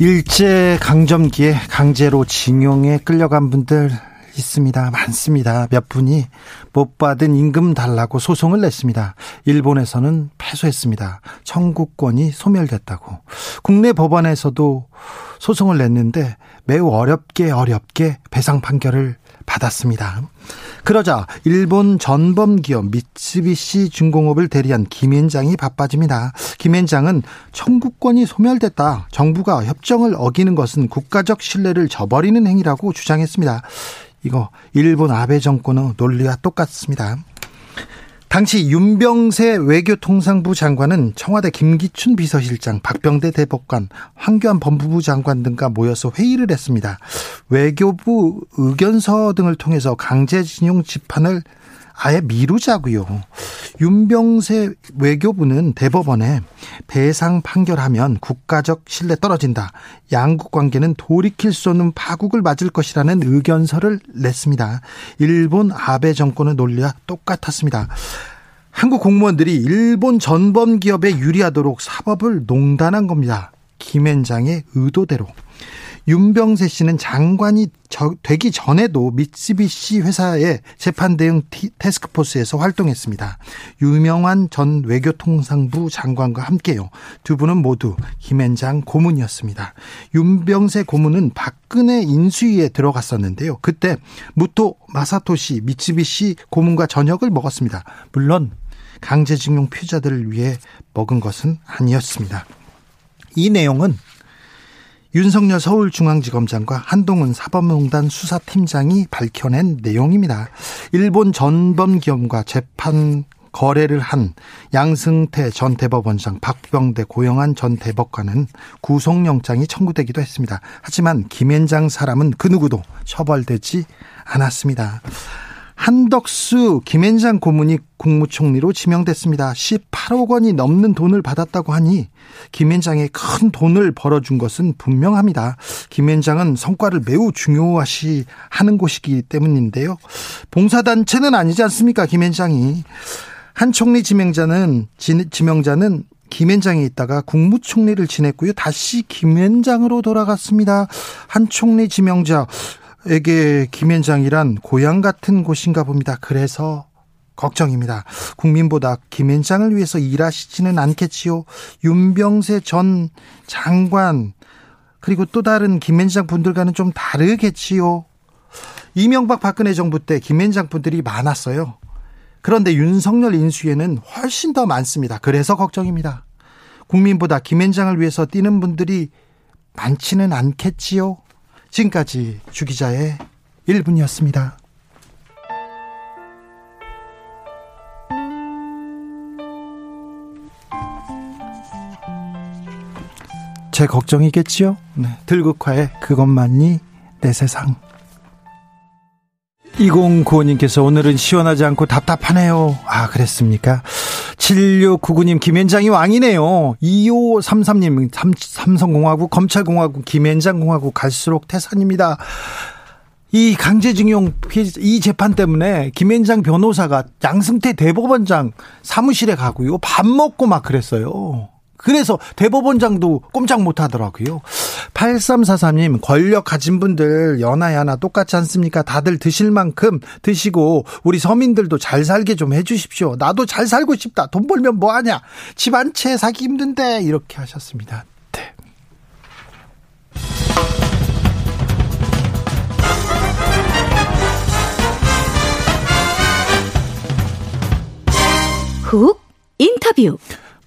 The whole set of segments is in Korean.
일제 강점기에 강제로 징용에 끌려간 분들 있습니다. 많습니다. 몇 분이 못 받은 임금 달라고 소송을 냈습니다. 일본에서는 패소했습니다. 청구권이 소멸됐다고. 국내 법원에서도 소송을 냈는데 매우 어렵게 어렵게 배상 판결을 받았습니다. 그러자 일본 전범 기업 미쓰비시 중공업을 대리한 김앤장이 바빠집니다. 김앤장은 청구권이 소멸됐다. 정부가 협정을 어기는 것은 국가적 신뢰를 저버리는 행위라고 주장했습니다. 이거 일본 아베 정권의 논리와 똑같습니다. 당시 윤병세 외교통상부 장관은 청와대 김기춘 비서실장, 박병대 대법관, 황교안 법무부 장관 등과 모여서 회의를 했습니다. 외교부 의견서 등을 통해서 강제징용 집판을 아예 미루자고요. 윤병세 외교부는 대법원에 배상 판결하면 국가적 신뢰 떨어진다. 양국 관계는 돌이킬 수 없는 파국을 맞을 것이라는 의견서를 냈습니다. 일본 아베 정권의 논리와 똑같았습니다. 한국 공무원들이 일본 전범 기업에 유리하도록 사법을 농단한 겁니다. 김앤장의 의도대로. 윤병세 씨는 장관이 되기 전에도 미쓰비시 회사의 재판 대응 테스크포스에서 활동했습니다. 유명한 전 외교통상부 장관과 함께요. 두 분은 모두 김앤장 고문이었습니다. 윤병세 고문은 박근혜 인수위에 들어갔었는데요. 그때 무토 마사토시 미쓰비시 고문과 저녁을 먹었습니다. 물론 강제징용 피자들을 위해 먹은 것은 아니었습니다. 이 내용은 윤석열 서울중앙지검장과 한동훈 사법농단 수사팀장이 밝혀낸 내용입니다. 일본 전범기업과 재판 거래를 한 양승태 전 대법원장, 박병대 고영한 전 대법관은 구속영장이 청구되기도 했습니다. 하지만 김앤장 사람은 그 누구도 처벌되지 않았습니다. 한덕수 김앤장 고문이 국무총리로 지명됐습니다. 18억 원이 넘는 돈을 받았다고 하니 김앤장의 큰 돈을 벌어준 것은 분명합니다. 김앤장은 성과를 매우 중요시 하는 곳이기 때문인데요. 봉사단체는 아니지 않습니까? 김앤장이. 한 총리 지명자는, 지명자는 김앤장에 있다가 국무총리를 지냈고요. 다시 김앤장으로 돌아갔습니다. 한 총리 지명자 에게 김앤장이란 고향 같은 곳인가 봅니다. 그래서 걱정입니다. 국민보다 김앤장을 위해서 일하시지는 않겠지요. 윤병세 전 장관 그리고 또 다른 김앤장 분들과는 좀 다르겠지요. 이명박 박근혜 정부 때 김앤장 분들이 많았어요. 그런데 윤석열 인수위에는 훨씬 더 많습니다. 그래서 걱정입니다. 국민보다 김앤장을 위해서 뛰는 분들이 많지는 않겠지요. 지금까지 주기자의 1분이었습니다. 제 걱정이겠지요? 네. 들국화의 그것만이 내 세상. 2095님께서 오늘은 시원하지 않고 답답하네요. 아, 그랬습니까? 7699님, 김현장이 왕이네요. 2533님, 삼성공화국, 검찰공화국, 김현장공화국 갈수록 태산입니다. 이 강제징용 이 재판 때문에 김현장 변호사가 양승태 대법원장 사무실에 가고요. 밥 먹고 막 그랬어요. 그래서 대법원장도 꼼짝 못 하더라고요. 8343님, 권력 가진 분들 연하야 하나 똑같지 않습니까? 다들 드실 만큼 드시고, 우리 서민들도 잘 살게 좀 해주십시오. 나도 잘 살고 싶다. 돈 벌면 뭐하냐? 집 한 채 사기 힘든데. 이렇게 하셨습니다. 네. 훅 인터뷰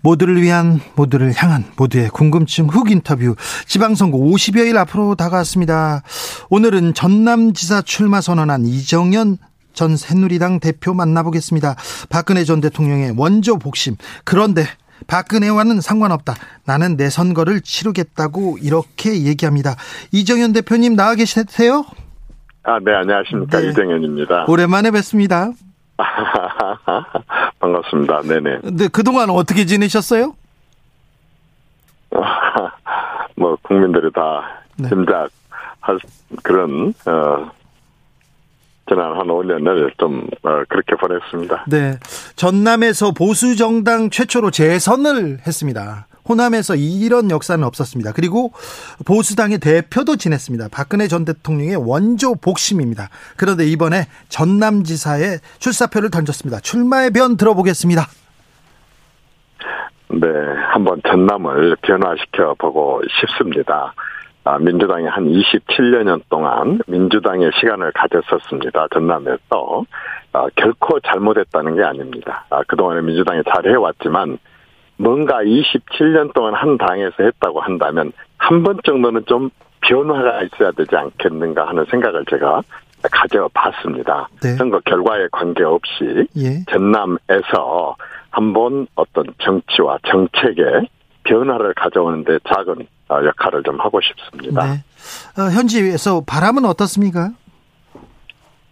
모두를 위한 모두를 향한 모두의 궁금증 훅 인터뷰 지방선거 50여일 앞으로 다가왔습니다. 오늘은 전남지사 출마 선언한 이정현 전 새누리당 대표 만나보겠습니다. 박근혜 전 대통령의 원조 복심. 그런데 박근혜와는 상관없다. 나는 내 선거를 치르겠다고 이렇게 얘기합니다. 이정현 대표님 나와 계세요? 아, 네, 안녕하십니까. 네. 이정현입니다. 오랜만에 뵙습니다. 반갑습니다. 네네. 네, 그동안 어떻게 지내셨어요? 뭐, 국민들이 다 네. 짐작 할 그런, 어, 지난 한 5년을 좀 어, 그렇게 보냈습니다. 네. 전남에서 보수 정당 최초로 재선을 했습니다. 호남에서 이런 역사는 없었습니다. 그리고 보수당의 대표도 지냈습니다. 박근혜 전 대통령의 원조 복심입니다. 그런데 이번에 전남지사에 출사표를 던졌습니다. 출마의 변 들어보겠습니다. 네, 한번 전남을 변화시켜 보고 싶습니다. 아, 민주당이 한 27년 동안 민주당의 시간을 가졌었습니다. 전남에서. 아, 결코 잘못했다는 게 아닙니다. 아, 그동안에 민주당이 잘 해왔지만 뭔가 27년 동안 한 당에서 했다고 한다면 한 번 정도는 좀 변화가 있어야 되지 않겠는가 하는 생각을 제가 가져봤습니다. 네. 선거 결과에 관계없이 예. 전남에서 한번 어떤 정치와 정책에 변화를 가져오는데 작은 어, 역할을 좀 하고 싶습니다. 네. 어, 현지에서 바람은 어떻습니까?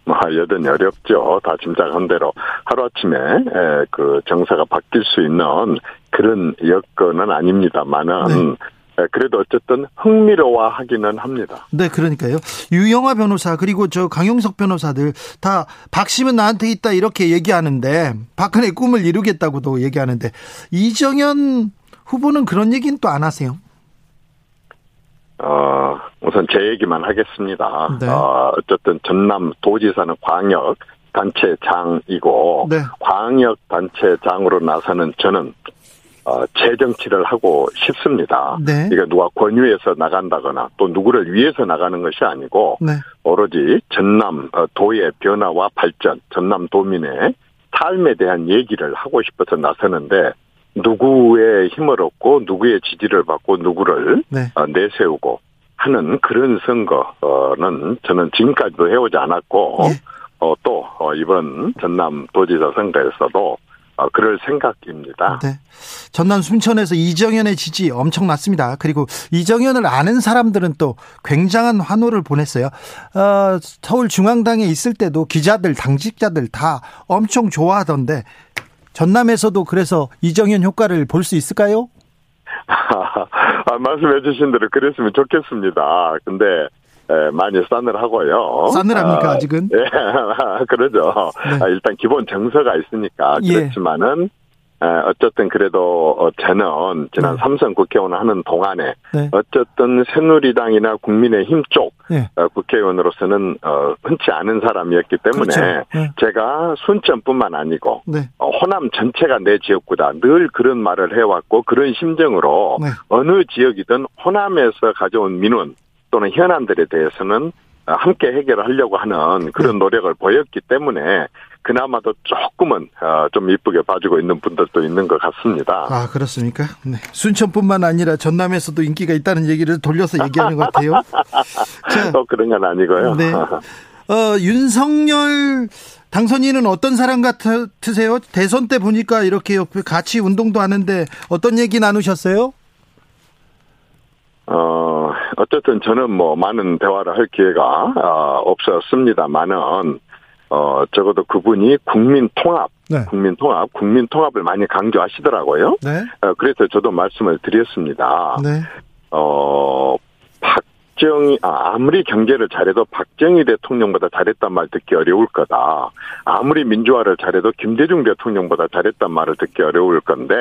뭐 여든 어렵죠. 다 짐작한 대로 하루아침에 그 정사가 바뀔 수 있는 그런 여건은 아닙니다만은 네. 그래도 어쨌든 흥미로워하기는 합니다. 네, 그러니까요. 유영아 변호사 그리고 저 강용석 변호사들 다 박심은 나한테 있다 이렇게 얘기하는데 박근혜 꿈을 이루겠다고도 얘기하는데 이정현 후보는 그런 얘기는 또 안 하세요? 어, 우선 제 얘기만 하겠습니다. 네. 어, 어쨌든 전남 도지사는 광역 단체장이고 네. 광역 단체장으로 나서는 저는 어, 재정치를 하고 싶습니다. 네. 이게 누가 권유해서 나간다거나 또 누구를 위해서 나가는 것이 아니고 네. 오로지 전남 어, 도의 변화와 발전, 전남 도민의 삶에 대한 얘기를 하고 싶어서 나서는데 누구의 힘을 얻고 누구의 지지를 받고 누구를 네. 어, 내세우고 하는 그런 선거는 저는 지금까지도 해오지 않았고 네. 어, 또 어, 이번 전남 도지사 선거에서도 어, 그럴 생각입니다. 네. 전남 순천에서 이정현의 지지 엄청났습니다. 그리고 이정현을 아는 사람들은 또 굉장한 환호를 보냈어요. 어, 서울 중앙당에 있을 때도 기자들, 당직자들 다 엄청 좋아하던데 전남에서도 그래서 이정현 효과를 볼 수 있을까요? 아, 말씀해 주신 대로 그랬으면 좋겠습니다. 근데 에, 많이 싸늘하고요. 싸늘합니까 아, 아직은? 예, 그러죠. 네. 아, 일단 기본 정서가 있으니까 예. 그렇지만은 어쨌든 그래도 어, 저는 지난 네. 삼선 국회의원 하는 동안에 네. 어쨌든 새누리당이나 국민의힘 쪽 네. 어, 국회의원으로서는 어, 흔치 않은 사람이었기 때문에 그렇죠. 네. 제가 순천뿐만 아니고 네. 호남 전체가 내 지역구다 늘 그런 말을 해왔고 그런 심정으로 네. 어느 지역이든 호남에서 가져온 민원 또는 현안들에 대해서는 함께 해결하려고 하는 그런 노력을 보였기 때문에 그나마도 조금은 어, 좀 이쁘게 봐주고 있는 분들도 있는 것 같습니다. 아 그렇습니까? 네. 순천뿐만 아니라 전남에서도 인기가 있다는 얘기를 돌려서 얘기하는 것 같아요. 자, 또 그런 건 아니고요. 네. 어, 윤석열 당선인은 어떤 사람 같으세요? 대선 때 보니까 이렇게 같이 운동도 하는데 어떤 얘기 나누셨어요? 어, 어쨌든 저는 뭐 많은 대화를 할 기회가 어, 없었습니다만은 어, 적어도 그분이 국민 통합, 네. 국민 통합, 국민 통합을 많이 강조하시더라고요. 네. 어, 그래서 저도 말씀을 드렸습니다. 네. 어, 박정희, 아, 아무리 경제를 잘해도 박정희 대통령보다 잘했단 말 듣기 어려울 거다. 아무리 민주화를 잘해도 김대중 대통령보다 잘했단 말을 듣기 어려울 건데,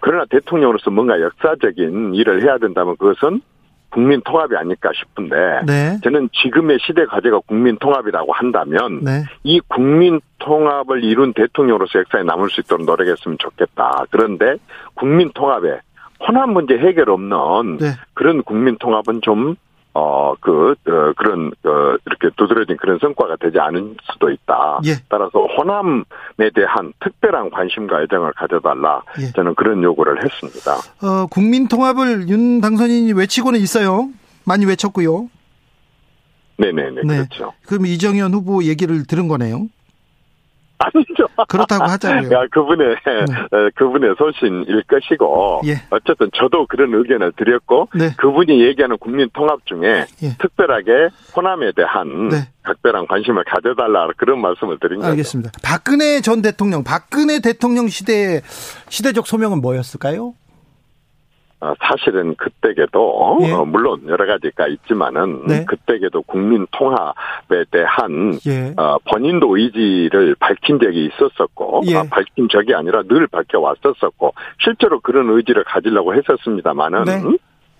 그러나 대통령으로서 뭔가 역사적인 일을 해야 된다면 그것은 국민 통합이 아닐까 싶은데 네. 저는 지금의 시대 과제가 국민 통합이라고 한다면 네. 이 국민 통합을 이룬 대통령으로서 역사에 남을 수 있도록 노력했으면 좋겠다. 그런데 국민 통합에 호남 문제 해결 없는 네. 그런 국민 통합은 좀 어, 그, 어, 그런, 어, 이렇게 두드러진 그런 성과가 되지 않을 수도 있다. 예. 따라서 호남에 대한 특별한 관심과 애정을 가져달라. 예. 저는 그런 요구를 했습니다. 어, 국민 통합을 윤 당선인이 외치고는 있어요. 많이 외쳤고요. 네네네. 네. 그렇죠. 그럼 이정현 후보 얘기를 들은 거네요. 아니죠. 그렇다고 하자고요. 야, 그분의 네. 그분의 소신일 것이고 예. 어쨌든 저도 그런 의견을 드렸고 네. 그분이 얘기하는 국민 통합 중에 예. 특별하게 호남에 대한 네. 각별한 관심을 가져달라 그런 말씀을 드린 거죠. 알겠습니다. 박근혜 전 대통령, 박근혜 대통령 시대 시대적 소명은 뭐였을까요? 어, 사실은 그때에도 예. 어, 물론 여러 가지가 있지만은 네. 그때에도 국민 통합에 대한 예. 어, 본인도 의지를 밝힌 적이 있었었고 예. 아, 밝힌 적이 아니라 늘 밝혀 왔었었고 실제로 그런 의지를 가지려고 했었습니다만은 네.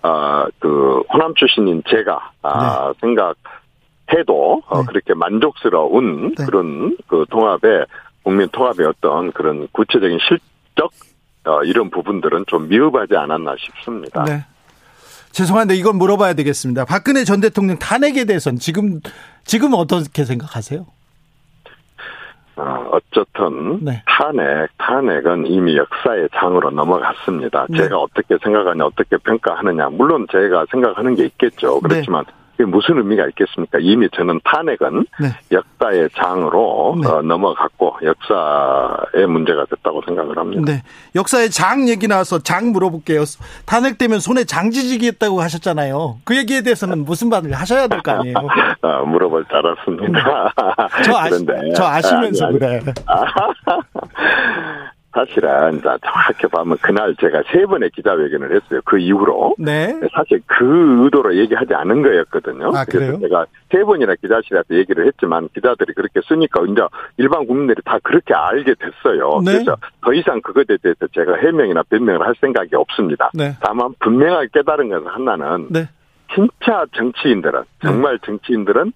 어그 호남 출신인 제가 아, 네. 생각해도 어, 네. 그렇게 만족스러운 네. 그런 그 통합의 국민 통합의 어떤 그런 구체적인 실적 어, 이런 부분들은 좀 미흡하지 않았나 싶습니다. 네. 죄송한데 이건 물어봐야 되겠습니다. 박근혜 전 대통령 탄핵에 대해서는 지금 지금 어떻게 생각하세요? 어, 어쨌든 네. 탄핵 탄핵은 이미 역사의 장으로 넘어갔습니다. 네. 제가 어떻게 생각하냐 어떻게 평가하느냐 물론 제가 생각하는 게 있겠죠. 그렇지만 네. 무슨 의미가 있겠습니까? 이미 저는 탄핵은 네. 역사의 장으로 네. 어, 넘어갔고 역사의 문제가 됐다고 생각을 합니다. 네. 역사의 장 얘기 나와서 장 물어볼게요. 탄핵되면 손에 장지지겠다고 하셨잖아요. 그 얘기에 대해서는 무슨 말을 하셔야 될 거 아니에요? 아, 물어볼 줄 알았습니다. 저, 아시, 저 아시면서 아, 그래. 사실은 이제 정확히 보면 그날 제가 세 번의 기자회견을 했어요. 그 이후로. 네. 사실 그 의도로 얘기하지 않은 거였거든요. 아, 그래서? 제가 세 번이나 기자실에서 얘기를 했지만 기자들이 그렇게 쓰니까 이제 일반 국민들이 다 그렇게 알게 됐어요. 네. 그래서 더 이상 그것에 대해서 제가 해명이나 변명을 할 생각이 없습니다. 네. 다만 분명하게 깨달은 것은 하나는 네. 진짜 정치인들은 정말 정치인들은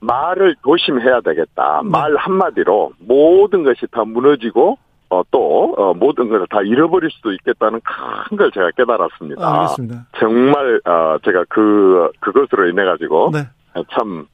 말을 조심해야 되겠다. 네. 말 한마디로 모든 것이 다 무너지고 어, 또, 어, 모든 것을 다 잃어버릴 수도 있겠다는 큰 걸 제가 깨달았습니다. 아, 알겠습니다. 정말, 어, 제가 그, 그것으로 인해 가지고. 네. 참,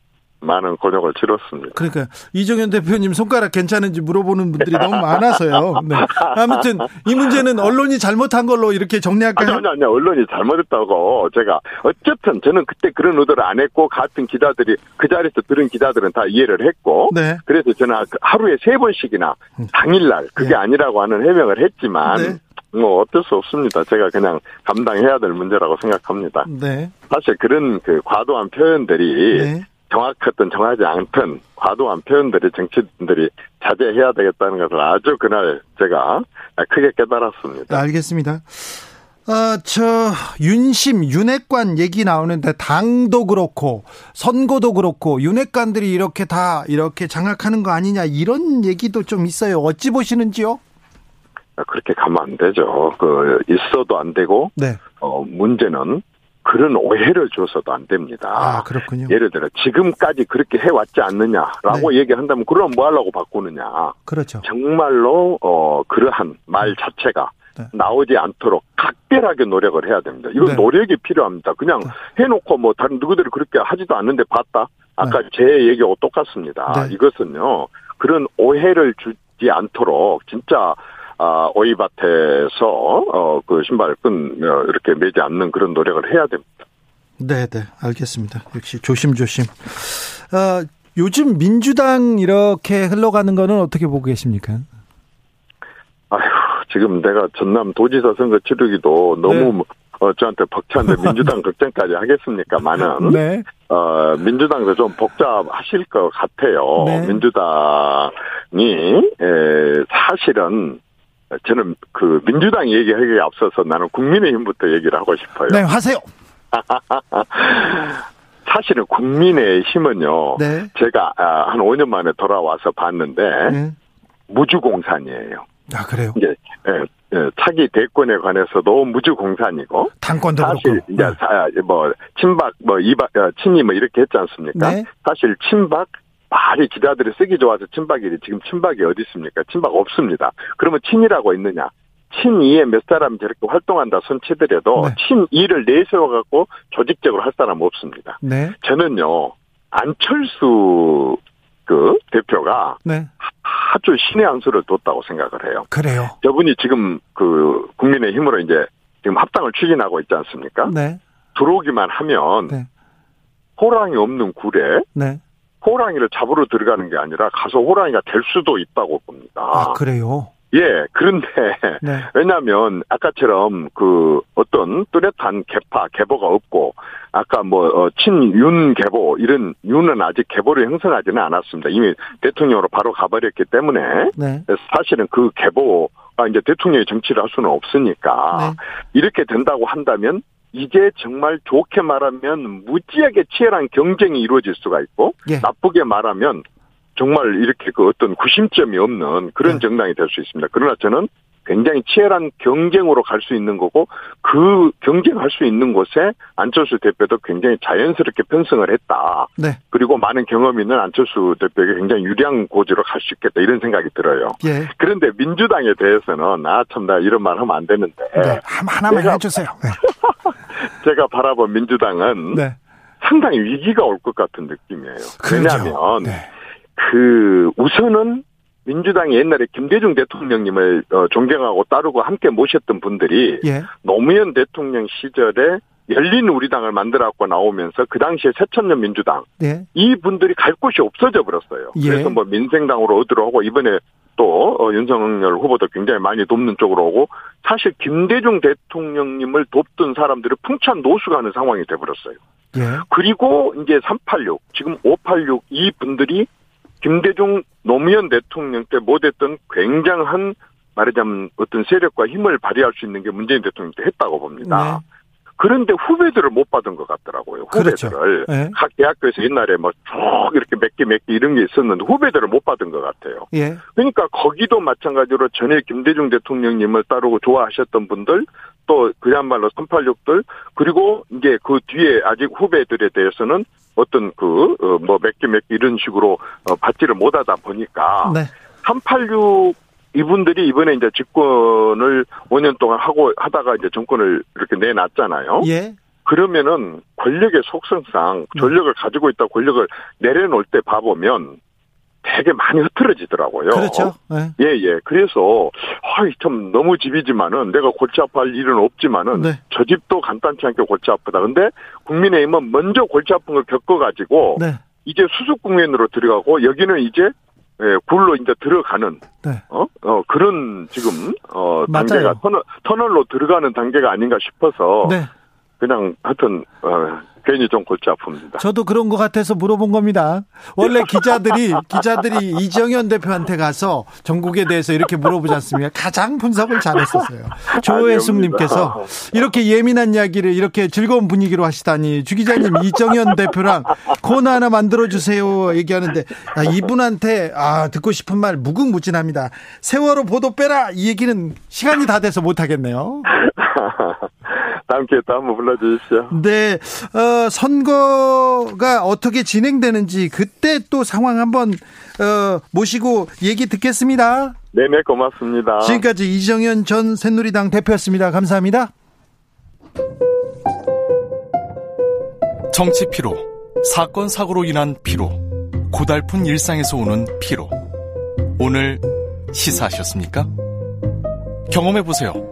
많은 곤욕을 치렀습니다. 그러니까 이정현 대표님 손가락 괜찮은지 물어보는 분들이 너무 많아서요. 네. 아무튼 이 문제는 언론이 잘못한 걸로 이렇게 정리할까요? 아니, 아니, 아니, 언론이 잘못했다고 제가 어쨌든 저는 그때 그런 의도를 안 했고 같은 기자들이 그 자리에서 들은 기자들은 다 이해를 했고 네. 그래서 저는 하루에 세 번씩이나 당일날 그게 네. 아니라고 하는 해명을 했지만 네. 뭐 어쩔 수 없습니다. 제가 그냥 감당해야 될 문제라고 생각합니다. 네. 사실 그런 그 과도한 표현들이 네. 정확했든 정하지 않든 과도한 표현들이 정치인들이 자제해야 되겠다는 것을 아주 그날 제가 크게 깨달았습니다. 알겠습니다. 어, 저, 윤심, 윤핵관 얘기 나오는데 당도 그렇고, 선거도 그렇고, 윤핵관들이 이렇게 다 이렇게 장악하는 거 아니냐, 이런 얘기도 좀 있어요. 어찌 보시는지요? 그렇게 가면 안 되죠. 그, 있어도 안 되고, 네. 어, 문제는 그런 오해를 줘서도 안 됩니다. 아, 그렇군요. 예를 들어 지금까지 그렇게 해왔지 않느냐라고 네. 얘기한다면 그럼 뭐 하려고 바꾸느냐. 그렇죠. 정말로 어 그러한 말 네. 자체가 네. 나오지 않도록 각별하게 노력을 해야 됩니다. 이건 네. 노력이 필요합니다. 그냥 네. 해놓고 뭐 다른 누구들이 그렇게 하지도 않는데 봤다. 아까 네. 제 얘기하고 똑같습니다. 이것은요 그런 오해를 주지 않도록 진짜 아, 오이밭에서 어, 그 신발끈 어, 이렇게 매지 않는 그런 노력을 해야 됩니다. 네, 네, 알겠습니다. 역시 조심조심. 어, 요즘 민주당 이렇게 흘러가는 거는 어떻게 보고 계십니까? 아휴, 지금 내가 전남 도지사 선거 치르기도 너무 네. 어, 저한테 벅찬데 민주당 걱정까지 하겠습니까만은 네. 어, 민주당도 좀 복잡하실 것 같아요. 네. 민주당이 에, 사실은 저는 그 민주당 얘기하기에 앞서서 나는 국민의힘부터 얘기를 하고 싶어요. 네, 하세요. 사실은 국민의힘은요. 네. 제가 아, 한 5년 만에 돌아와서 봤는데 네. 무주공산이에요. 아 그래요? 이제 예, 예, 차기 대권에 관해서도 무주공산이고 당권도 사실 그렇고. 이제 네. 뭐 친박 뭐 이박 어, 친이 뭐 이렇게 했지 않습니까? 네. 사실 친박 말이 기자들이 쓰기 좋아서 친박이 지금 친박이 어디 있습니까? 친박 없습니다. 그러면 친이라고 있느냐? 친이에 몇 사람이 저렇게 활동한다 손치더라도 네. 친이를 내세워갖고 조직적으로 할 사람 없습니다. 네. 저는요 안철수 그 대표가 네. 아주 신의 한 수를 뒀다고 생각을 해요. 그래요. 저분이 지금 그 국민의 힘으로 이제 지금 합당을 추진하고 있지 않습니까? 네. 들어오기만 하면 네. 호랑이 없는 굴에 네. 호랑이를 잡으러 들어가는 게 아니라 가서 호랑이가 될 수도 있다고 봅니다. 아, 그래요? 예, 그런데, 네. 왜냐하면, 아까처럼 그 어떤 뚜렷한 개파, 개보가 없고, 아까 뭐, 어, 친윤 개보, 이런, 윤은 아직 개보를 형성하지는 않았습니다. 이미 대통령으로 바로 가버렸기 때문에, 네. 사실은 그 개보가 이제 대통령이 정치를 할 수는 없으니까, 네. 이렇게 된다고 한다면, 이게 정말 좋게 말하면 무지하게 치열한 경쟁이 이루어질 수가 있고, 예. 나쁘게 말하면 정말 이렇게 그 어떤 구심점이 없는 그런 네. 정당이 될 수 있습니다. 그러나 저는 굉장히 치열한 경쟁으로 갈 수 있는 거고 그 경쟁할 수 있는 곳에 안철수 대표도 굉장히 자연스럽게 편성을 했다. 네. 그리고 많은 경험이 있는 안철수 대표에게 굉장히 유리한 고지로 갈 수 있겠다 이런 생각이 들어요. 예. 그런데 민주당에 대해서는 아 참 나 이런 말 하면 안 되는데 네. 하나만 제가, 해주세요. 네. 제가 바라본 민주당은 네. 상당히 위기가 올 것 같은 느낌이에요. 그렇죠. 왜냐하면 네. 그 우선은 민주당이 옛날에 김대중 대통령님을 어, 존경하고 따르고 함께 모셨던 분들이 예. 노무현 대통령 시절에 열린 우리당을 만들어갖고 나오면서 그 당시에 새천년 민주당 예. 이 분들이 갈 곳이 없어져 버렸어요. 예. 그래서 뭐 민생당으로 얻으러 오고 이번에 또 어, 윤석열 후보도 굉장히 많이 돕는 쪽으로 오고 사실 김대중 대통령님을 돕던 사람들이 풍찬 노수가 하는 상황이 돼버렸어요. 예. 그리고 이제 386 지금 586 이 분들이 김대중 노무현 대통령 때 못했던 굉장한 말하자면 어떤 세력과 힘을 발휘할 수 있는 게 문재인 대통령 때 했다고 봅니다. 네. 그런데 후배들을 못 받은 것 같더라고요. 그렇죠. 후배들을. 그렇죠. 네. 각 대학교에서 옛날에 뭐 쭉 이렇게 몇개 몇 개 이런 게 있었는데 후배들을 못 받은 것 같아요. 예. 그러니까 거기도 마찬가지로 전에 김대중 대통령님을 따르고 좋아하셨던 분들 또 그야말로 386들 그리고 이제 그 뒤에 아직 후배들에 대해서는 어떤 그 뭐 몇 개 몇 개 이런 식으로 어, 받지를 못하다 보니까 네. 386 이분들이 이번에 이제 집권을 5년 동안 하고 하다가 이제 정권을 이렇게 내놨잖아요. 예. 그러면은 권력의 속성상 권력을 가지고 있다 권력을 내려놓을 때 봐보면 되게 많이 흐트러지더라고요. 그렇죠. 네. 예, 예. 그래서, 아이, 참, 너무 집이지만은, 내가 골치 아파할 일은 없지만은, 네. 저 집도 간단치 않게 골치 아프다. 근데, 국민의힘은 먼저 골치 아픈 걸 겪어가지고, 네. 이제 수습 국면으로 들어가고, 여기는 이제, 예, 굴로 이제 들어가는, 네. 어, 어, 그런 지금, 어, 단계가 터널, 터널로 들어가는 단계가 아닌가 싶어서, 네. 그냥 하여튼, 어, 괜히 좀 골치 아픕니다. 저도 그런 것 같아서 물어본 겁니다. 원래 기자들이 기자들이 이정현 대표한테 가서 전국에 대해서 이렇게 물어보지 않습니까? 가장 분석을 잘했었어요. 조혜숙님께서 이렇게 예민한 이야기를 이렇게 즐거운 분위기로 하시다니 주 기자님 이정현 대표랑 코너 하나 만들어 주세요 얘기하는데 아, 이분한테 아 듣고 싶은 말 무궁무진합니다. 세월호 보도 빼라 이 얘기는 시간이 다 돼서 못 하겠네요. 다음 기회에 또 한번 불러주십시오. 네, 어, 선거가 어떻게 진행되는지 그때 또 상황 한번 어, 모시고 얘기 듣겠습니다. 네네, 고맙습니다. 지금까지 이정현 전 새누리당 대표였습니다. 감사합니다. 정치 피로, 사건 사고로 인한 피로, 고달픈 일상에서 오는 피로. 오늘 시사하셨습니까? 경험해 보세요.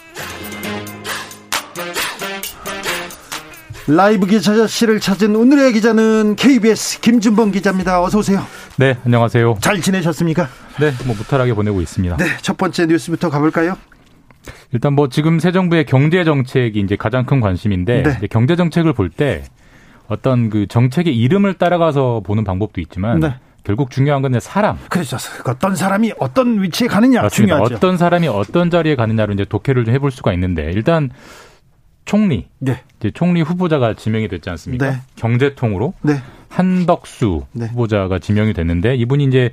라이브 기자실을 찾은 오늘의 기자는 KBS 김준범 기자입니다. 어서 오세요. 네, 안녕하세요. 잘 지내셨습니까? 네, 뭐 무탈하게 보내고 있습니다. 네, 첫 번째 뉴스부터 가볼까요? 일단 뭐 지금 새 정부의 경제 정책이 이제 가장 큰 관심인데 네. 경제 정책을 볼 때 어떤 그 정책의 이름을 따라가서 보는 방법도 있지만 네. 결국 중요한 건 사람. 그렇죠. 어떤 사람이 어떤 위치에 가느냐 맞습니다. 중요하죠. 어떤 사람이 어떤 자리에 가느냐로 이제 독해를 좀 해볼 수가 있는데 일단 총리, 네. 이제 총리 후보자가 지명이 됐지 않습니까? 네. 경제통으로 네. 한덕수 네. 후보자가 지명이 됐는데 이분이 이제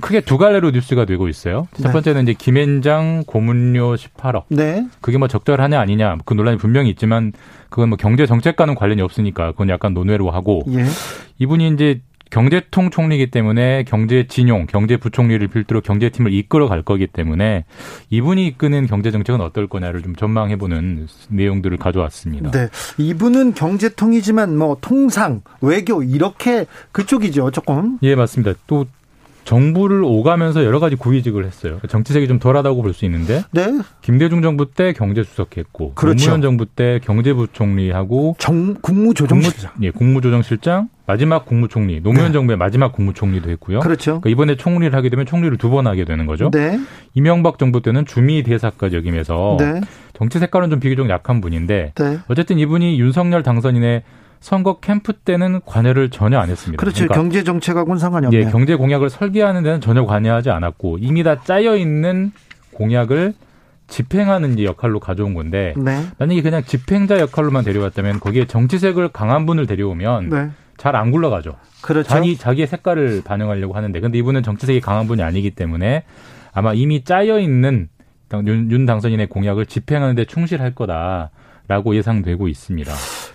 크게 두 갈래로 뉴스가 되고 있어요. 첫 네. 번째는 이제 김앤장 고문료 18억. 네. 그게 뭐 적절하냐 아니냐 그 논란이 분명히 있지만 그건 뭐 경제 정책과는 관련이 없으니까 그건 약간 논외로 하고 예. 이분이 이제 경제통 총리이기 때문에 경제진용, 경제부총리를 필두로 경제팀을 이끌어 갈 거기 때문에 이분이 이끄는 경제정책은 어떨 거냐를 좀 전망해보는 내용들을 가져왔습니다. 네. 이분은 경제통이지만 뭐 통상, 외교 이렇게 그쪽이죠, 조금. 예, 맞습니다. 또 정부를 오가면서 여러 가지 구위직을 했어요. 정치색이 좀 덜하다고 볼 수 있는데. 네. 김대중 정부 때 경제수석했고, 그렇죠. 노무현 정부 때 경제부총리하고 정, 국무조정실장. 국무, 예, 국무조정실장, 마지막 국무총리, 노무현 네. 정부의 마지막 국무총리도 했고요. 그렇죠. 그러니까 이번에 총리를 하게 되면 총리를 두 번 하게 되는 거죠. 네. 이명박 정부 때는 주미 대사까지 역임해서 네. 정치 색깔은 좀 비교적 약한 분인데 네. 어쨌든 이분이 윤석열 당선인의 선거 캠프 때는 관여를 전혀 안 했습니다. 그렇죠. 그러니까 경제 정책하고는 상관이 없네요. 예, 경제 공약을 설계하는 데는 전혀 관여하지 않았고 이미 다 짜여 있는 공약을 집행하는 역할로 가져온 건데 네. 만약에 그냥 집행자 역할로만 데려왔다면 거기에 정치색을 강한 분을 데려오면 네. 잘 안 굴러가죠. 그렇죠. 자기 자기의 색깔을 반영하려고 하는데 근데 이분은 정치색이 강한 분이 아니기 때문에 아마 이미 짜여 있는 윤, 윤 당선인의 공약을 집행하는 데 충실할 거다라고 예상되고 있습니다.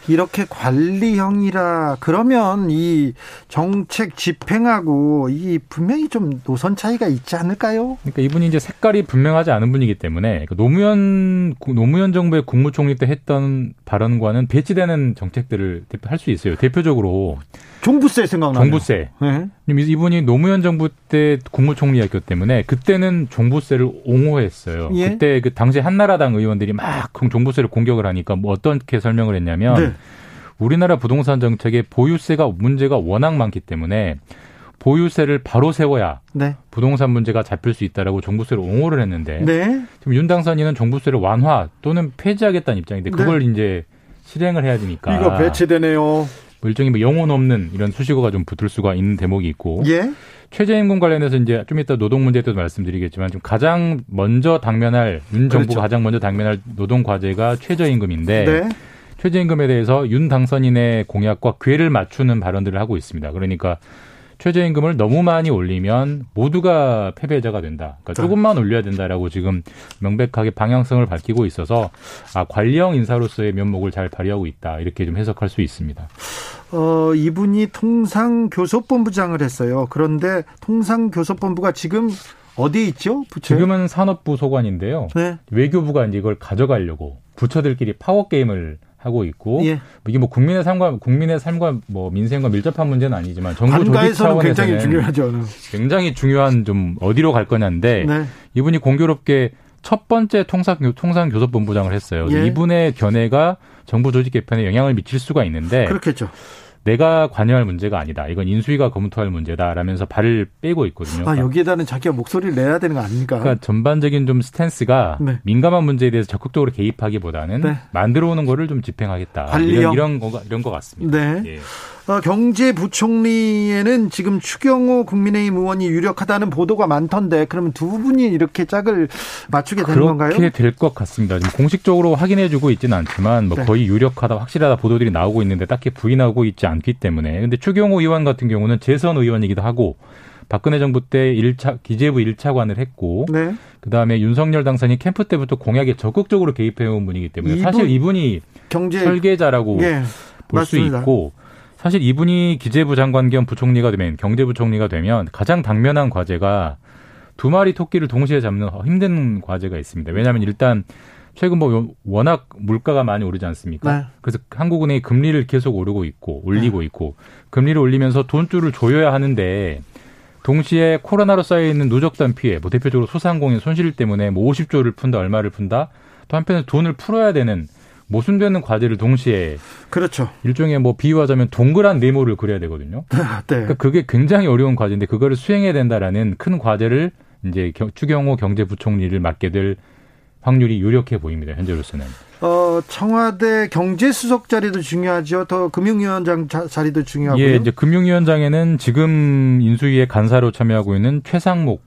이렇게 관리형이라 그러면 이 정책 집행하고 이 분명히 좀 노선 차이가 있지 않을까요? 그러니까 이분이 이제 색깔이 분명하지 않은 분이기 때문에 그 노무현 노무현 정부의 국무총리 때 했던 발언과는 배치되는 정책들을 할 수 있어요. 대표적으로 종부세 생각나요. 종부세. 네. 이분이 노무현 정부 때 국무총리였기 때문에 그때는 종부세를 옹호했어요. 예? 그때 그 당시 한나라당 의원들이 막 종부세를 공격을 하니까 뭐 어떻게 설명을 했냐면 네. 우리나라 부동산 정책에 보유세가 문제가 워낙 많기 때문에 보유세를 바로 세워야 네. 부동산 문제가 잡힐 수 있다라고 종부세를 옹호를 했는데 네. 지금 윤 당선인은 종부세를 완화 또는 폐지하겠다는 입장인데 그걸 네. 이제 실행을 해야 되니까 이거 배치되네요. 뭐 일종의 뭐 영혼 없는 이런 수식어가 좀 붙을 수가 있는 대목이 있고 예? 최저임금 관련해서 이제 좀 이따 노동 문제 때도 말씀드리겠지만 좀 가장 먼저 당면할 윤 정부가 그렇죠. 가장 먼저 당면할 노동 과제가 최저임금인데 네. 최저임금에 대해서 윤 당선인의 공약과 궤를 맞추는 발언들을 하고 있습니다. 그러니까 최저임금을 너무 많이 올리면 모두가 패배자가 된다. 그러니까 조금만 올려야 된다라고 지금 명백하게 방향성을 밝히고 있어서 아, 관리형 인사로서의 면목을 잘 발휘하고 있다. 이렇게 좀 해석할 수 있습니다. 어, 이분이 통상교섭본부장을 했어요. 그런데 통상교섭본부가 지금 어디에 있죠? 부처? 지금은 산업부 소관인데요. 네. 외교부가 이제 이걸 가져가려고 부처들끼리 파워 게임을 하고 있고 예. 이게 뭐 국민의 삶과 국민의 삶과 뭐 민생과 밀접한 문제는 아니지만 정부 조직 차원에서는 굉장히 중요하죠. 굉장히 중요한 좀 어디로 갈 거냐인데 네. 이분이 공교롭게 첫 번째 통상 통상교섭본부장을 했어요. 예. 이분의 견해가 정부 조직 개편에 영향을 미칠 수가 있는데 그렇겠죠. 내가 관여할 문제가 아니다. 이건 인수위가 검토할 문제다라면서 발을 빼고 있거든요. 아, 여기에다는 자기가 목소리를 내야 되는 거 아닙니까? 그러니까 전반적인 좀 스탠스가 네. 민감한 문제에 대해서 적극적으로 개입하기보다는 네. 만들어 오는 거를 좀 집행하겠다. 이런 이런 거 이런 것 같습니다. 네. 예. 어, 경제부총리에는 지금 추경호 국민의힘 의원이 유력하다는 보도가 많던데 그러면 두 분이 이렇게 짝을 맞추게 되는 건가요? 그렇게 될 것 같습니다. 지금 공식적으로 확인해주고 있지는 않지만 뭐 네. 거의 유력하다 확실하다 보도들이 나오고 있는데 딱히 부인하고 있지 않기 때문에 근데 추경호 의원 같은 경우는 재선 의원이기도 하고 박근혜 정부 때 1차 기재부 1차관을 했고 네. 그다음에 윤석열 당선인 캠프 때부터 공약에 적극적으로 개입해 온 분이기 때문에 이분, 사실 이분이 경제 설계자라고 예, 볼수 있고 사실 이분이 기재부 장관 겸 부총리가 되면 경제부총리가 되면 가장 당면한 과제가 두 마리 토끼를 동시에 잡는 힘든 과제가 있습니다. 왜냐하면 일단 최근 뭐 워낙 물가가 많이 오르지 않습니까? 네. 그래서 한국은행이 금리를 계속 오르고 있고 올리고 네. 있고 금리를 올리면서 돈줄을 조여야 하는데 동시에 코로나로 쌓여 있는 누적된 피해, 뭐 대표적으로 소상공인 손실 때문에 뭐 50조를 푼다, 얼마를 푼다. 또 한편에 돈을 풀어야 되는 모순되는 과제를 동시에 그렇죠. 일종의 뭐 비유하자면 동그란 네모를 그려야 되거든요. 네. 그러니까 그게 굉장히 어려운 과제인데 그거를 수행해야 된다라는 큰 과제를 이제 추경호 경제부총리를 맡게 될 확률이 유력해 보입니다. 현재로서는. 어, 청와대 경제수석 자리도 중요하죠. 더 금융위원장 자리도 중요하고요. 예, 이제 금융위원장에는 지금 인수위의 간사로 참여하고 있는 최상목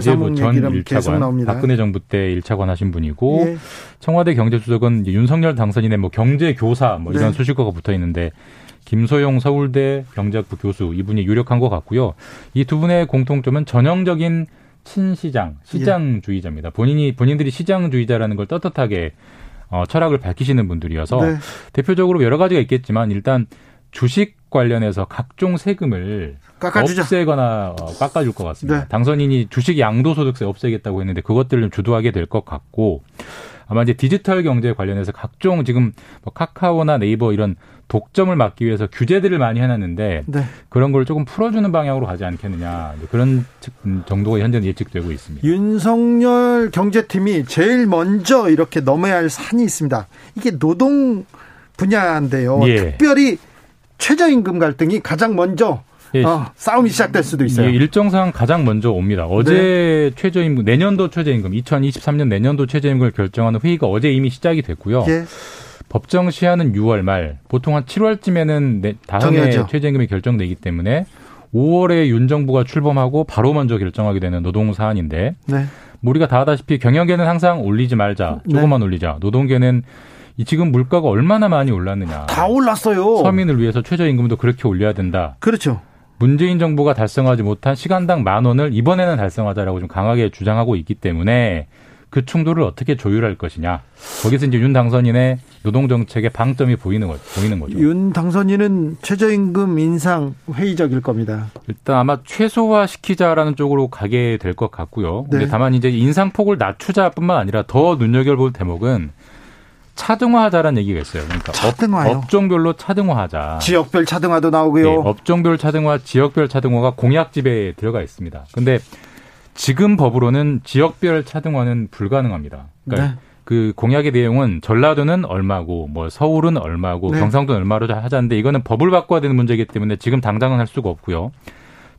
기재부 전 1차관 박근혜 정부 때 1차관 하신 분이고 예. 청와대 경제수석은 윤석열 당선인의 뭐 경제 교사 뭐 이런 네. 수식어가 붙어 있는데 김소용 서울대 경제학부 교수 이분이 유력한 것 같고요. 이 두 분의 공통점은 전형적인 친시장, 시장주의자입니다. 본인이 본인들이 시장주의자라는 걸 떳떳하게 어, 철학을 밝히시는 분들이어서 네. 대표적으로 여러 가지가 있겠지만 일단 주식 관련해서 각종 세금을 깎아주죠. 없애거나 어, 깎아줄 것 같습니다. 네. 당선인이 주식 양도소득세 없애겠다고 했는데 그것들을 주도하게 될 것 같고 아마 이제 디지털 경제 관련해서 각종 지금 뭐 카카오나 네이버 이런 독점을 막기 위해서 규제들을 많이 해놨는데 네. 그런 걸 조금 풀어주는 방향으로 가지 않겠느냐 그런 음, 정도가 현재는 예측되고 있습니다. 윤석열 경제팀이 제일 먼저 이렇게 넘어야 할 산이 있습니다. 이게 노동 분야인데요. 예. 특별히 최저임금 갈등이 가장 먼저 예. 어, 싸움이 시작될 수도 있어요. 예, 일정상 가장 먼저 옵니다. 어제 네. 최저임금 내년도 최저임금 2023년 내년도 최저임금을 결정하는 회의가 어제 이미 시작이 됐고요. 예. 법정 시한은 6월 말, 보통 한 7월쯤에는 다음에 최저임금이 결정되기 때문에 5월에 윤 정부가 출범하고 바로 먼저 결정하게 되는 노동 사안인데 네. 우리가 다 아다시피 경영계는 항상 올리지 말자, 조금만 네. 올리자. 노동계는 이 지금 물가가 얼마나 많이 올랐느냐. 다 올랐어요. 서민을 위해서 최저임금도 그렇게 올려야 된다. 그렇죠. 문재인 정부가 달성하지 못한 시간당 만 원을 이번에는 달성하자라고 좀 강하게 주장하고 있기 때문에 그 충돌을 어떻게 조율할 것이냐. 거기서 이제 윤 당선인의 노동 정책의 방점이 보이는 거 보이는 거죠. 윤 당선인은 최저임금 인상 회의적일 겁니다. 일단 아마 최소화 시키자라는 쪽으로 가게 될 것 같고요. 네. 근데 다만 이제 인상폭을 낮추자뿐만 아니라 더 눈여겨볼 대목은 차등화하자라는 얘기가 있어요. 그러니까 차등화요? 업, 종별로 차등화하자. 지역별 차등화도 나오고요. 네, 업종별 차등화, 지역별 차등화가 공약 집에 들어가 있습니다. 근데 지금 법으로는 지역별 차등화는 불가능합니다. 그러니까 네. 그 공약의 내용은 전라도는 얼마고 뭐 서울은 얼마고 네. 경상도는 얼마로 하자는데 이거는 법을 바꿔야 되는 문제이기 때문에 지금 당장은 할 수가 없고요.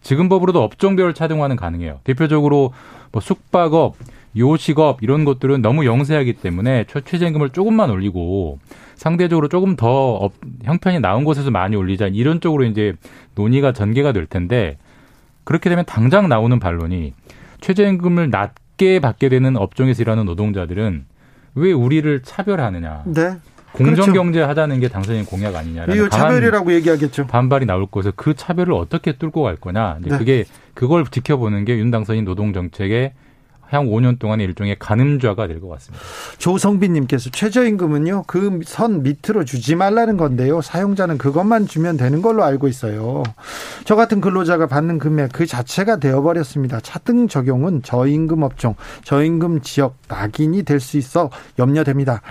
지금 법으로도 업종별 차등화는 가능해요. 대표적으로 뭐 숙박업, 요식업 이런 것들은 너무 영세하기 때문에 최저임금을 조금만 올리고 상대적으로 조금 더 업, 형편이 나은 곳에서 많이 올리자 이런 쪽으로 이제 논의가 전개가 될 텐데 그렇게 되면 당장 나오는 반론이 최저임금을 낮게 받게 되는 업종에서 일하는 노동자들은 왜 우리를 차별하느냐. 네. 공정 경제 그렇죠. 하자는 게 당선인 공약 아니냐라는 이거 차별이라고 얘기하겠죠. 반발이 나올 것에서 그 차별을 어떻게 뚫고 갈 거냐. 네. 그게 그걸 지켜보는 게 윤 당선인 노동 정책의 향후 5년 동안의 일종의 가늠좌가 될 것 같습니다. 조성빈님께서 최저임금은요 그 선 밑으로 주지 말라는 건데요 사용자는 그것만 주면 되는 걸로 알고 있어요. 저 같은 근로자가 받는 금액 그 자체가 되어버렸습니다. 차등 적용은 저임금 업종, 저임금 지역 낙인이 될 수 있어 염려됩니다.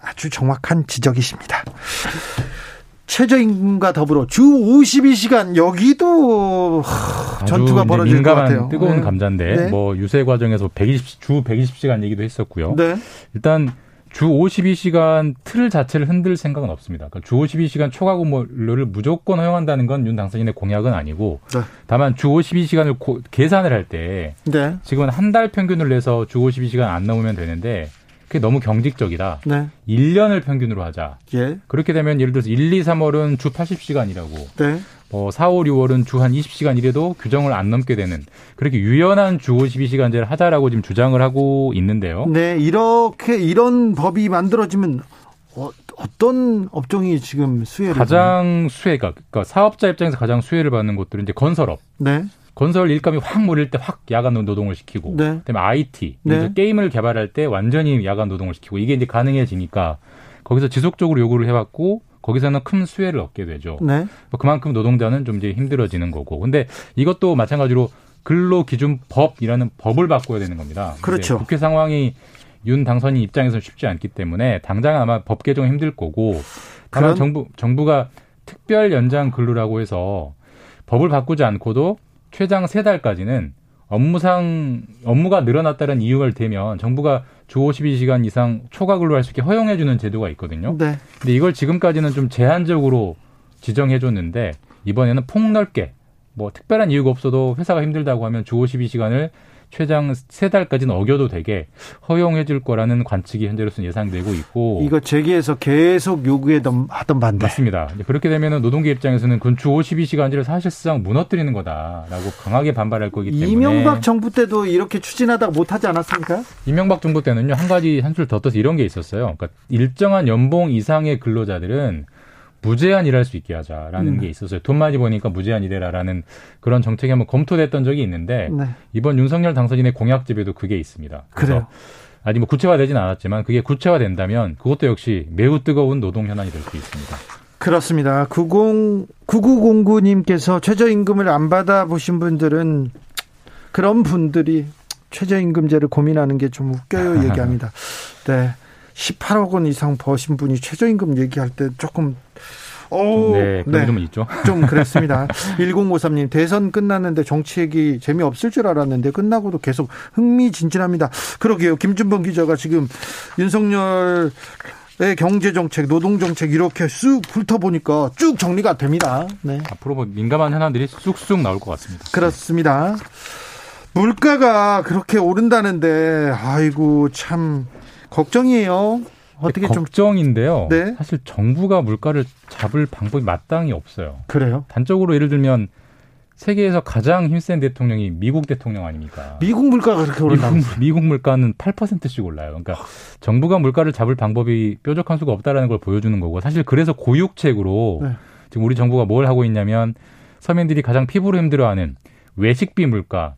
아주 정확한 지적이십니다. 최저임금과 더불어 주 52시간 여기도 전투가 벌어질 것 같아요. 뜨거운 네. 감자인데 네. 뭐 유세 과정에서 120, 주 120시간 얘기도 했었고요. 네. 일단 주 52시간 틀 자체를 흔들 생각은 없습니다. 그러니까 주 52시간 초과 근무를 무조건 허용한다는 건 윤 당선인의 공약은 아니고 네. 다만 주 52시간을 고, 계산을 할때 네. 지금은 한 달 평균을 내서 주 52시간 안 넘으면 되는데 그게 너무 경직적이다. 네. 1년을 평균으로 하자. 예. 그렇게 되면 예를 들어서 1, 2, 3월은 주 80시간이라고. 네. 뭐 4, 5, 6월은 주 한 20시간 이래도 규정을 안 넘게 되는 그렇게 유연한 주 52시간제를 하자라고 지금 주장을 하고 있는데요. 네, 이렇게 이런 법이 만들어지면 어, 떤 업종이 지금 수혜를 가장 수혜가 그러니까 사업자 입장에서 가장 수혜를 받는 것들은 이제 건설업. 네. 건설 일감이 확 몰릴 때 확 야간 노동을 시키고 네. 그다음에 IT 네. 게임을 개발할 때 완전히 야간 노동을 시키고 이게 이제 가능해지니까 거기서 지속적으로 요구를 해왔고 거기서는 큰 수혜를 얻게 되죠. 네. 뭐 그만큼 노동자는 좀 이제 힘들어지는 거고. 근데 이것도 마찬가지로 근로기준법이라는 법을 바꿔야 되는 겁니다. 그렇죠. 국회 상황이 윤 당선인 입장에서 쉽지 않기 때문에 당장 아마 법 개정은 힘들 거고 다만. 정부 정부가 특별 연장 근로라고 해서 법을 바꾸지 않고도 최장 세 달까지는 업무상 업무가 늘어났다는 이유를 대면 정부가 주 52시간 이상 초과 근로할 수 있게 허용해 주는 제도가 있거든요. 네. 근데 이걸 지금까지는 좀 제한적으로 지정해 줬는데 이번에는 폭넓게 뭐 특별한 이유가 없어도 회사가 힘들다고 하면 주 52시간을 최장 세 달까지는 어겨도 되게 허용해 줄 거라는 관측이 현재로서는 예상되고 있고 이거 제기해서 계속 요구하던 하던 반대 맞습니다. 그렇게 되면은 노동계 입장에서는 근주 52시간제를 사실상 무너뜨리는 거다라고 강하게 반발할 거기 때문에 이명박 정부 때도 이렇게 추진하다가 못하지 않았습니까? 이명박 정부 때는요 한 가지 한줄더 떠서 이런 게 있었어요. 그러니까 일정한 연봉 이상의 근로자들은 무제한 일할 수 있게 하자라는 음. 게 있었어요. 돈 많이 버니까 무제한 일해라라는 그런 정책이 한번 검토됐던 적이 있는데 네. 이번 윤석열 당선인의 공약집에도 그게 있습니다. 그래서 아직 뭐 구체화되지는 않았지만 그게 구체화된다면 그것도 역시 매우 뜨거운 노동 현안이 될 수 있습니다. 그렇습니다. 90 9909님께서 최저임금을 안 받아 보신 분들은 그런 분들이 최저임금제를 고민하는 게 좀 웃겨요 얘기합니다. 네. 18억 원 이상 버신 분이 최저임금 얘기할 때 조금 오, 네, 그런 네. 좀 있죠. 좀 그랬습니다. 1053님, 대선 끝났는데 정치 얘기 재미없을 줄 알았는데 끝나고도 계속 흥미진진합니다. 그러게요. 김준범 기자가 지금 윤석열 의 경제 정책, 노동 정책 이렇게 쑥 훑어보니까 쭉 정리가 됩니다. 네. 앞으로 뭐 민감한 현안들이 쑥쑥 나올 것 같습니다. 그렇습니다. 물가가 그렇게 오른다는데 아이고 참 걱정이에요. 어떻게 좀 걱정인데요. 네. 사실 정부가 물가를 잡을 방법이 마땅히 없어요. 그래요? 단적으로 예를 들면 세계에서 가장 힘센 대통령이 미국 대통령 아닙니까? 미국 물가가 그렇게 오른다. 미국, 미국 물가는 8%씩 올라요. 그러니까 정부가 물가를 잡을 방법이 뾰족한 수가 없다라는 걸 보여주는 거고 사실 그래서 고육책으로 네. 지금 우리 정부가 뭘 하고 있냐면 서민들이 가장 피부로 힘들어하는 외식비 물가,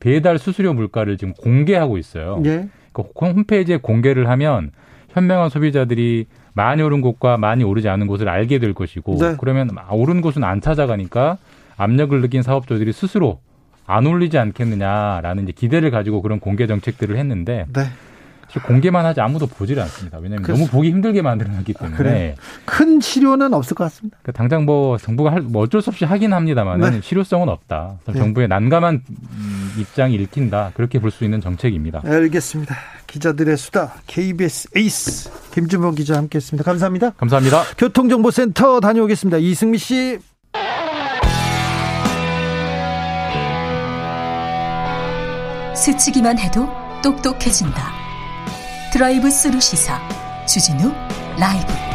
배달 수수료 물가를 지금 공개하고 있어요. 예. 그 홈페이지에 공개를 하면 현명한 소비자들이 많이 오른 곳과 많이 오르지 않은 곳을 알게 될 것이고 네. 그러면 오른 곳은 안 찾아가니까 압력을 느낀 사업주들이 스스로 안 올리지 않겠느냐라는 이제 기대를 가지고 그런 공개 정책들을 했는데 네. 공개만 하지 아무도 보질 않습니다. 왜냐하면 그렇습 너무 보기 힘들게 만들어놨기 때문에 아, 그래. 큰 실효는 없을 것 같습니다. 그러니까 당장 뭐 정부가 할, 뭐 어쩔 수 없이 하긴 합니다만 네. 실효성은 없다. 네. 정부의 난감한 음, 입장이 읽힌다 그렇게 볼 수 있는 정책입니다. 알겠습니다. 기자들의 수다 KBS 에이스 김준범 기자 함께했습니다. 감사합니다. 감사합니다. 교통정보센터 다녀오겠습니다. 이승미 씨. 스치기만 해도 똑똑해진다. 드라이브 스루 시사 주진우 라이브